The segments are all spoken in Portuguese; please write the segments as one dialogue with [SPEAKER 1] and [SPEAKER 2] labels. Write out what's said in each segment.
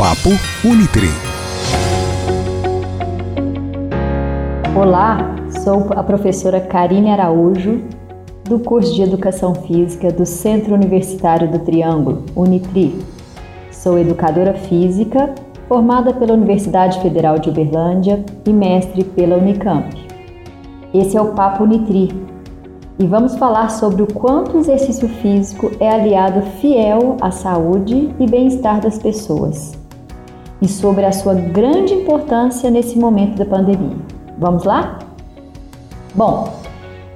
[SPEAKER 1] Papo Unitri.
[SPEAKER 2] Olá, sou a professora Karine Araújo, do curso de Educação Física do Centro Universitário do Triângulo, Unitri. Sou educadora física, formada pela Universidade Federal de Uberlândia e mestre pela Unicamp. Esse é o Papo Unitri e vamos falar sobre o quanto o exercício físico é aliado fiel à saúde e bem-estar das pessoas e sobre a sua grande importância nesse momento da pandemia. Vamos lá? Bom,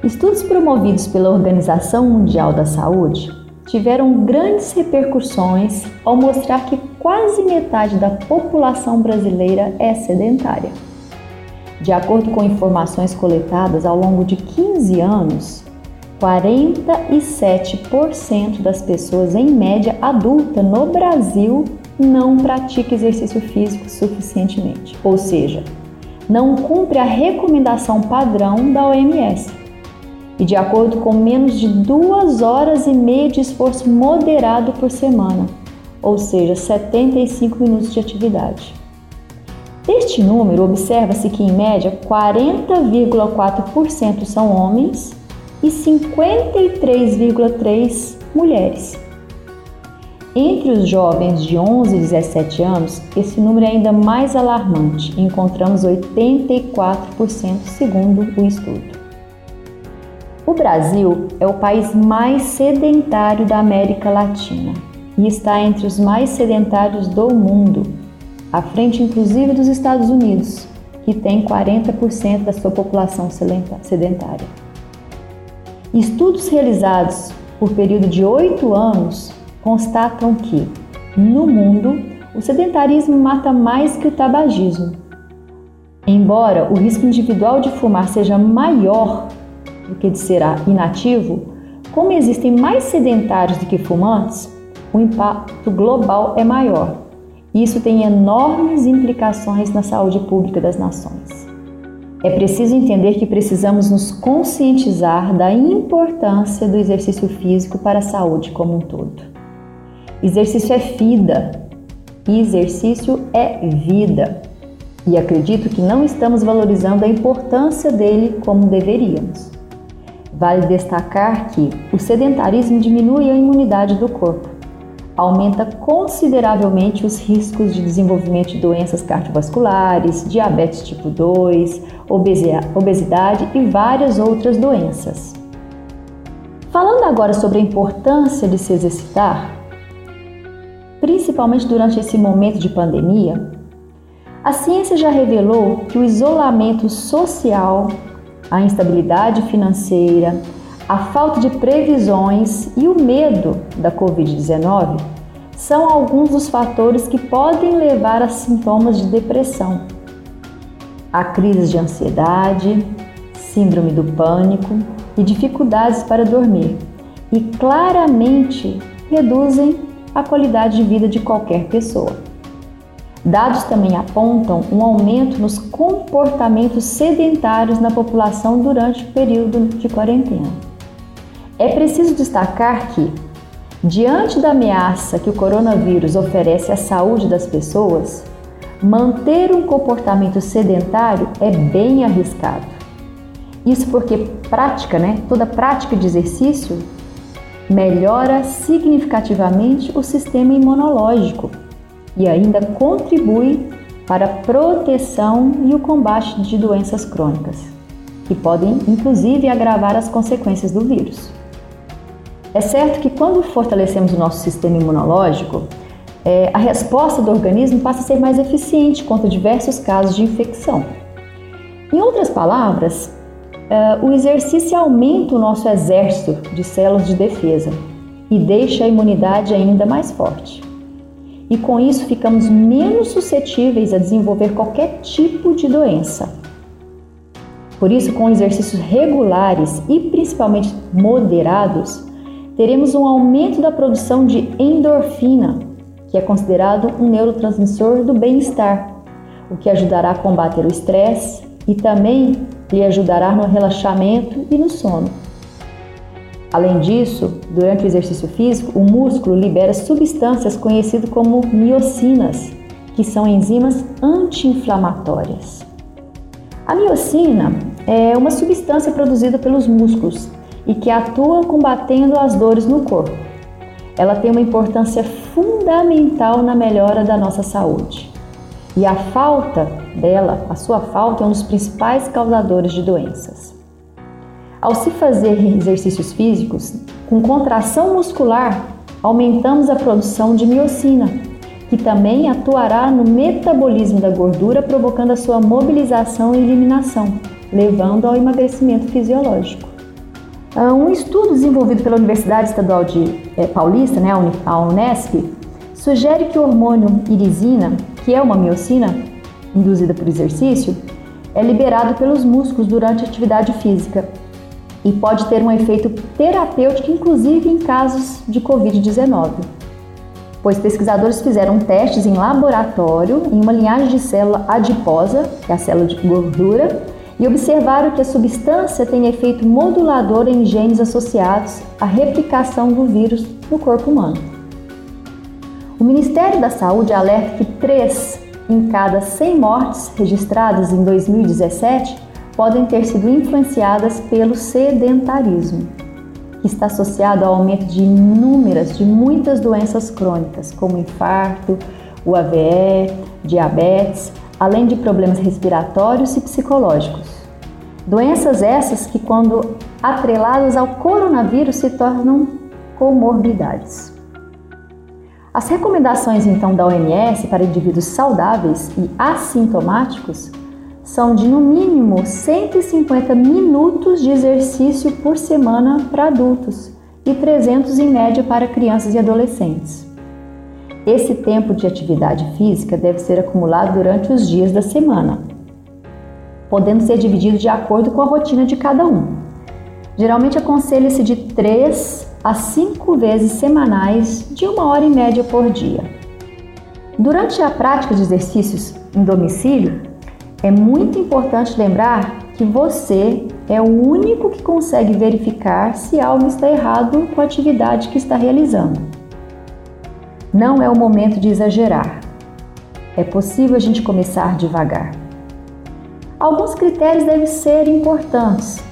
[SPEAKER 2] Estudos promovidos pela Organização Mundial da Saúde tiveram grandes repercussões ao mostrar que quase metade da população brasileira é sedentária. De acordo com informações coletadas ao longo de 15 anos, 47% das pessoas em média adulta no Brasil não pratica exercício físico suficientemente, ou seja, não cumpre a recomendação padrão da OMS e de acordo com menos de duas horas e meia de esforço moderado por semana, ou seja, 75 minutos de atividade. Deste número, observa-se que, em média, 40,4% são homens e 53,3% mulheres. Entre os jovens de 11 e 17 anos, esse número é ainda mais alarmante, encontramos 84%, segundo o estudo. O Brasil é o país mais sedentário da América Latina e está entre os mais sedentários do mundo, à frente inclusive dos Estados Unidos, que tem 40% da sua população sedentária. Estudos realizados por período de oito anos constatam que, no mundo, o sedentarismo mata mais que o tabagismo. Embora o risco individual de fumar seja maior do que de ser inativo, como existem mais sedentários do que fumantes, o impacto global é maior. Isso tem enormes implicações na saúde pública das nações. É preciso entender que precisamos nos conscientizar da importância do exercício físico para a saúde como um todo. Exercício é vida e exercício é vida. E acredito que não estamos valorizando a importância dele como deveríamos. Vale destacar que o sedentarismo diminui a imunidade do corpo, aumenta consideravelmente os riscos de desenvolvimento de doenças cardiovasculares, diabetes tipo 2, obesidade e várias outras doenças. Falando agora sobre a importância de se exercitar, principalmente durante esse momento de pandemia, a ciência já revelou que o isolamento social a instabilidade financeira, a falta de previsões e o medo da Covid-19 são alguns dos fatores que podem levar a sintomas de depressão, a crises de ansiedade, síndrome do pânico e dificuldades para dormir, e claramente reduzem a qualidade de vida de qualquer pessoa. Dados também apontam um aumento nos comportamentos sedentários na população durante o período de quarentena. É preciso destacar que, diante da ameaça que o coronavírus oferece à saúde das pessoas, manter um comportamento sedentário é bem arriscado. Isso porque prática, né? Toda prática de exercício melhora significativamente o sistema imunológico e ainda contribui para a proteção e o combate de doenças crônicas, que podem inclusive agravar as consequências do vírus. É certo que quando fortalecemos o nosso sistema imunológico, é, a resposta do organismo passa a ser mais eficiente contra diversos casos de infecção. Em outras palavras, é, o exercício aumenta o nosso exército de células de defesa e deixa a imunidade ainda mais forte e com isso ficamos menos suscetíveis a desenvolver qualquer tipo de doença. Por isso, com exercícios regulares e principalmente moderados, teremos um aumento da produção de endorfina, que é considerado um neurotransmissor do bem-estar, o que ajudará a combater o estresse e também lhe ajudará no relaxamento e no sono. Além disso, durante o exercício físico, o músculo libera substâncias conhecidas como miocinas, que são enzimas anti-inflamatórias. A miocina é uma substância produzida pelos músculos e que atua combatendo as dores no corpo. Ela tem uma importância fundamental na melhora da nossa saúde. E a falta dela, a sua falta, é um dos principais causadores de doenças. Ao se fazer exercícios físicos, com contração muscular, aumentamos a produção de miocina, que também atuará no metabolismo da gordura, provocando a sua mobilização e eliminação, levando ao emagrecimento fisiológico. Ah, um estudo desenvolvido pela Universidade Estadual de é, Paulista, né, a Unesp, sugere que o hormônio irisina, que é uma miocina induzida por exercício, é liberado pelos músculos durante a atividade física e pode ter um efeito terapêutico, inclusive em casos de Covid-19. Pois pesquisadores fizeram testes em laboratório em uma linhagem de célula adiposa, que é a célula de gordura, e observaram que a substância tem efeito modulador em genes associados à replicação do vírus no corpo humano. O Ministério da Saúde alerta que 3 em cada 100 mortes registradas em 2017 podem ter sido influenciadas pelo sedentarismo, que está associado ao aumento de inúmeras, de muitas doenças crônicas, como infarto, o AVE, diabetes, além de problemas respiratórios e psicológicos. Doenças essas que, quando atreladas ao coronavírus, se tornam comorbidades. As recomendações então da OMS para indivíduos saudáveis e assintomáticos são de no mínimo 150 minutos de exercício por semana para adultos e 300 em média para crianças e adolescentes. Esse tempo de atividade física deve ser acumulado durante os dias da semana, podendo ser dividido de acordo com a rotina de cada um. Geralmente aconselha-se de 3 a 5 vezes semanais, de uma hora e média por dia. Durante a prática de exercícios em domicílio, é muito importante lembrar que você é o único que consegue verificar se algo está errado com a atividade que está realizando. Não é o momento de exagerar. É possível a gente começar devagar. Alguns critérios devem ser importantes.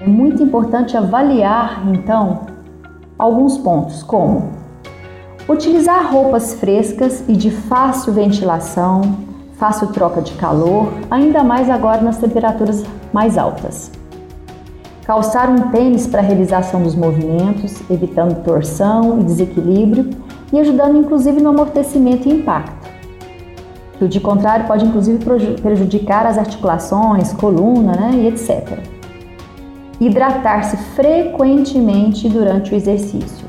[SPEAKER 2] É muito importante avaliar, então, alguns pontos, como utilizar roupas frescas e de fácil ventilação, fácil troca de calor, ainda mais agora nas temperaturas mais altas. Calçar um tênis para realização dos movimentos, evitando torção e desequilíbrio e ajudando inclusive no amortecimento e impacto. Que o de contrário pode inclusive prejudicar as articulações, coluna né, e etc. Hidratar-se frequentemente durante o exercício.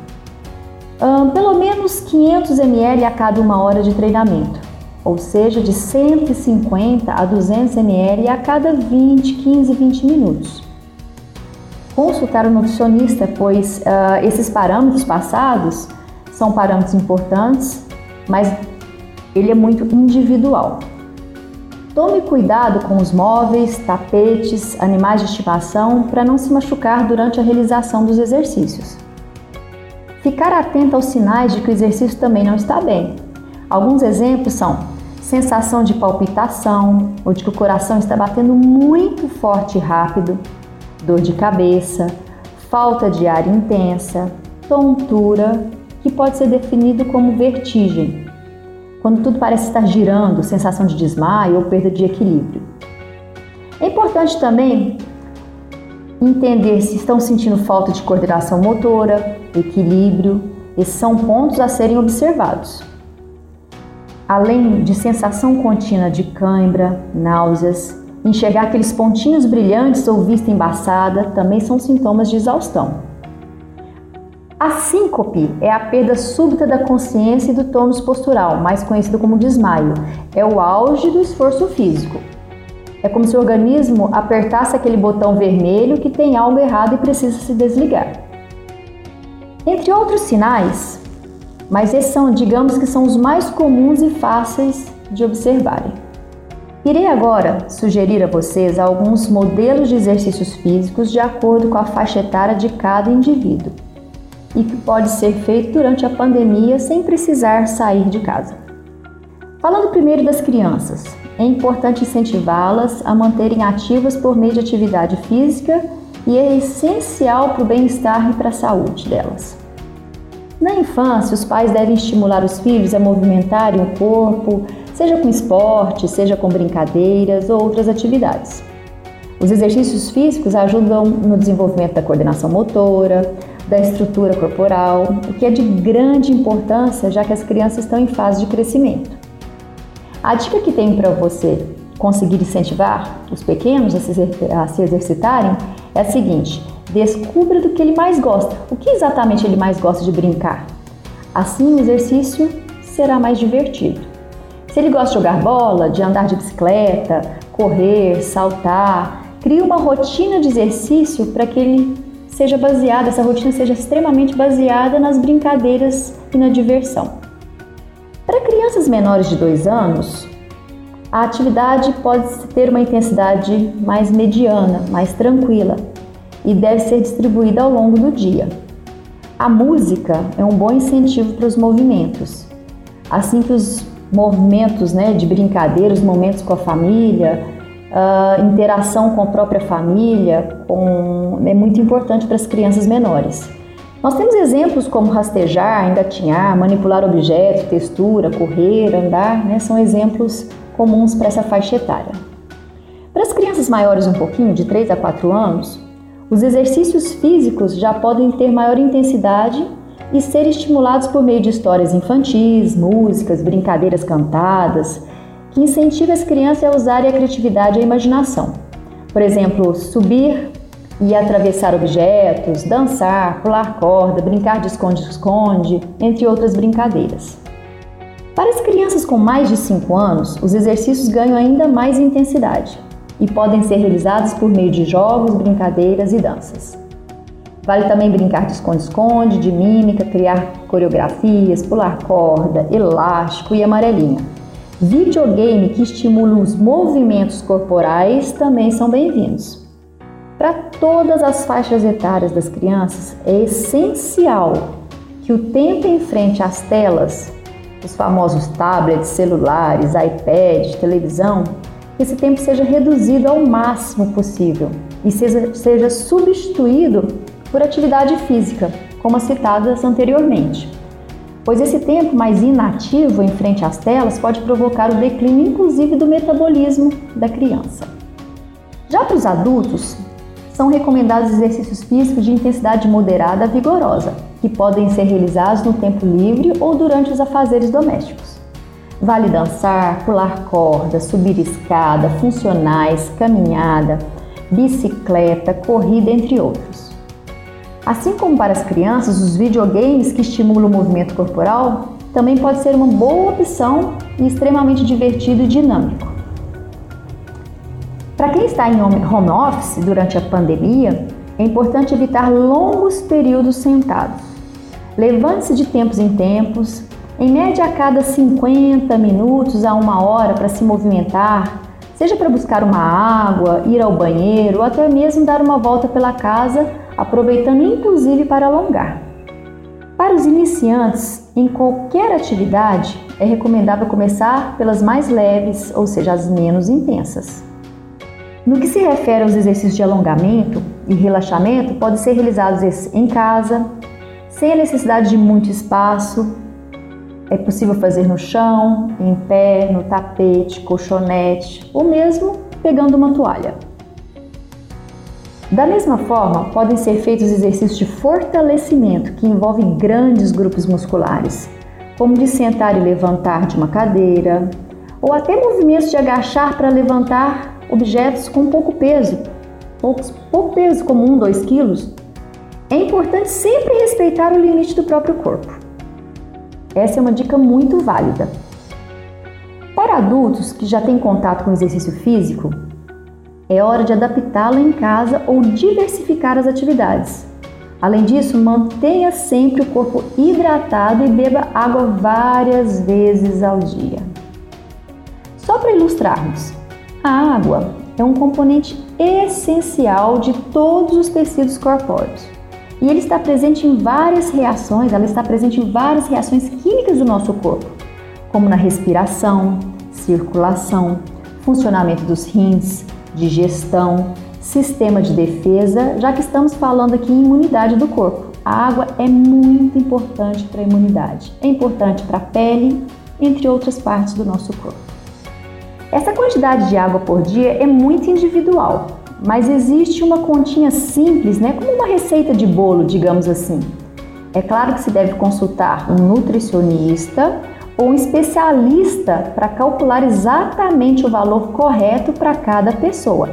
[SPEAKER 2] Um, pelo menos 500 ml a cada uma hora de treinamento, ou seja, de 150 a 200 ml a cada 20, 15, 20 minutos. Consultar o nutricionista, pois uh, esses parâmetros passados são parâmetros importantes, mas ele é muito individual. Tome cuidado com os móveis, tapetes, animais de estimação para não se machucar durante a realização dos exercícios. Ficar atento aos sinais de que o exercício também não está bem. Alguns exemplos são sensação de palpitação ou de que o coração está batendo muito forte e rápido, dor de cabeça, falta de ar intensa, tontura que pode ser definido como vertigem, quando tudo parece estar girando, sensação de desmaio ou perda de equilíbrio. É importante também entender se estão sentindo falta de coordenação motora, equilíbrio, esses são pontos a serem observados. Além de sensação contínua de cãibra, náuseas, enxergar aqueles pontinhos brilhantes ou vista embaçada também são sintomas de exaustão. A síncope é a perda súbita da consciência e do tônus postural, mais conhecido como desmaio. É o auge do esforço físico. É como se o organismo apertasse aquele botão vermelho que tem algo errado e precisa se desligar. Entre outros sinais, mas esses são, digamos que são os mais comuns e fáceis de observarem. Irei agora sugerir a vocês alguns modelos de exercícios físicos de acordo com a faixa etária de cada indivíduo e que pode ser feito durante a pandemia sem precisar sair de casa. Falando primeiro das crianças, é importante incentivá-las a manterem ativas por meio de atividade física e é essencial para o bem-estar e para a saúde delas. Na infância, os pais devem estimular os filhos a movimentarem o corpo, seja com esporte, seja com brincadeiras ou outras atividades. Os exercícios físicos ajudam no desenvolvimento da coordenação motora, da estrutura corporal, o que é de grande importância já que as crianças estão em fase de crescimento. A dica que tenho para você conseguir incentivar os pequenos a se, exercitarem é a seguinte: descubra do que ele mais gosta, o que exatamente ele mais gosta de brincar. Assim, o exercício será mais divertido. Se ele gosta de jogar bola, de andar de bicicleta, correr, saltar, crie uma rotina de exercício para que ele seja baseada, essa rotina seja extremamente baseada nas brincadeiras e na diversão. Para crianças menores de 2 anos, a atividade pode ter uma intensidade mais mediana, mais tranquila e deve ser distribuída ao longo do dia. A música é um bom incentivo para os movimentos, assim que os movimentos né, de brincadeira, os momentos com a família, a interação com a própria família com, é muito importante para as crianças menores. Nós temos exemplos como rastejar, engatinhar, manipular objetos, textura, correr, andar, né, são exemplos comuns para essa faixa etária. Para as crianças maiores um pouquinho, de 3 a 4 anos, os exercícios físicos já podem ter maior intensidade e ser estimulados por meio de histórias infantis, músicas, brincadeiras cantadas, que incentivam as crianças a usarem a criatividade e a imaginação. Por exemplo, subir e atravessar objetos, dançar, pular corda, brincar de esconde-esconde, entre outras brincadeiras. Para as crianças com mais de 5 anos, os exercícios ganham ainda mais intensidade e podem ser realizados por meio de jogos, brincadeiras e danças. Vale também brincar de esconde-esconde, de mímica, criar coreografias, pular corda, elástico e amarelinha. Videogame que estimula os movimentos corporais também são bem-vindos. Para todas as faixas etárias das crianças, é essencial que o tempo em frente às telas, os famosos tablets, celulares, iPad, televisão, esse tempo seja reduzido ao máximo possível e seja, seja substituído por atividade física, como as citadas anteriormente. Pois esse tempo mais inativo em frente às telas pode provocar o declínio, inclusive, do metabolismo da criança. Já para os adultos, são recomendados exercícios físicos de intensidade moderada a vigorosa, que podem ser realizados no tempo livre ou durante os afazeres domésticos. Vale dançar, pular corda, subir escada, funcionais, caminhada, bicicleta, corrida, entre outros. Assim como para as crianças, os videogames que estimulam o movimento corporal também pode ser uma boa opção e extremamente divertido e dinâmico. Para quem está em home office durante a pandemia, é importante evitar longos períodos sentados. Levante-se de tempos em tempos, em média a cada 50 minutos a uma hora para se movimentar, seja para buscar uma água, ir ao banheiro ou até mesmo dar uma volta pela casa aproveitando inclusive para alongar. Para os iniciantes, em qualquer atividade, é recomendável começar pelas mais leves, ou seja, as menos intensas. No que se refere aos exercícios de alongamento e relaxamento, podem ser realizados em casa, sem a necessidade de muito espaço. É possível fazer no chão, em pé, no tapete, colchonete ou mesmo pegando uma toalha. Da mesma forma, podem ser feitos exercícios de fortalecimento que envolvem grandes grupos musculares, como de sentar e levantar de uma cadeira, ou até movimentos de agachar para levantar objetos com pouco peso, pouco, pouco peso, como 1, 2 quilos. É importante sempre respeitar o limite do próprio corpo. Essa é uma dica muito válida. Para adultos que já têm contato com exercício físico, é hora de adaptá-la em casa ou diversificar as atividades. Além disso, mantenha sempre o corpo hidratado e beba água várias vezes ao dia. Só para ilustrarmos, a água é um componente essencial de todos os tecidos corpóreos. E ele está presente em várias reações, ela está presente em várias reações químicas do nosso corpo, como na respiração, circulação, funcionamento dos rins, digestão, sistema de defesa, já que estamos falando aqui em imunidade do corpo. A água é muito importante para a imunidade, é importante para a pele, entre outras partes do nosso corpo. Essa quantidade de água por dia é muito individual, mas existe uma continha simples, né, como uma receita de bolo, digamos assim. É claro que se deve consultar um nutricionista ou um especialista para calcular exatamente o valor correto para cada pessoa,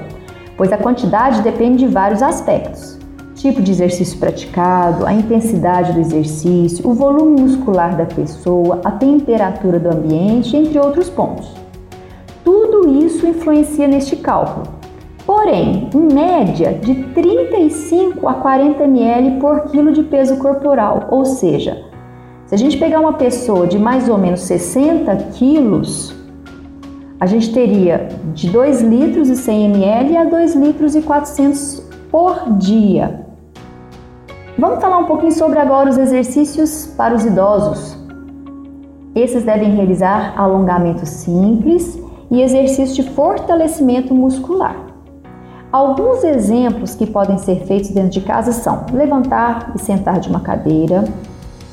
[SPEAKER 2] pois a quantidade depende de vários aspectos. Tipo de exercício praticado, a intensidade do exercício, o volume muscular da pessoa, a temperatura do ambiente, entre outros pontos. Tudo isso influencia neste cálculo. Porém, em média, de 35 a 40 ml por quilo de peso corporal, ou seja, se a gente pegar uma pessoa de mais ou menos 60 quilos, a gente teria de 2 litros e 100 ml a 2 litros e 400 por dia. Vamos falar um pouquinho sobre agora os exercícios para os idosos. Esses devem realizar alongamento simples e exercício de fortalecimento muscular. Alguns exemplos que podem ser feitos dentro de casa são levantar e sentar de uma cadeira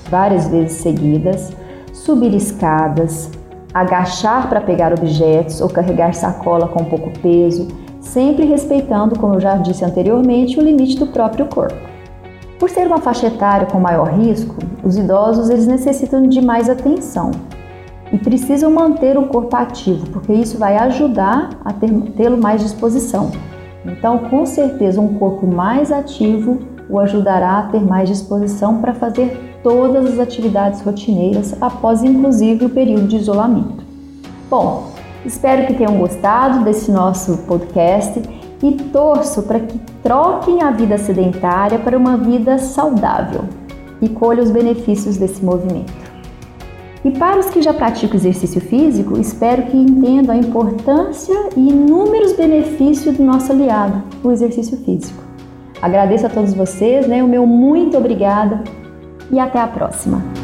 [SPEAKER 2] várias vezes seguidas, subir escadas, agachar para pegar objetos ou carregar sacola com pouco peso, sempre respeitando, como eu já disse anteriormente, o limite do próprio corpo. Por ser uma faixa etária com maior risco, os idosos eles necessitam de mais atenção, e precisam manter o corpo ativo, porque isso vai ajudar a tê-lo mais disposição. Então, com certeza, um corpo mais ativo o ajudará a ter mais disposição para fazer todas as atividades rotineiras após, inclusive, o período de isolamento. Bom, espero que tenham gostado desse nosso podcast e torço para que troquem a vida sedentária para uma vida saudável e colham os benefícios desse movimento. E para os que já praticam exercício físico, espero que entendam a importância e inúmeros benefícios do nosso aliado, o exercício físico. Agradeço a todos vocês, né? O meu muito obrigada e até a próxima.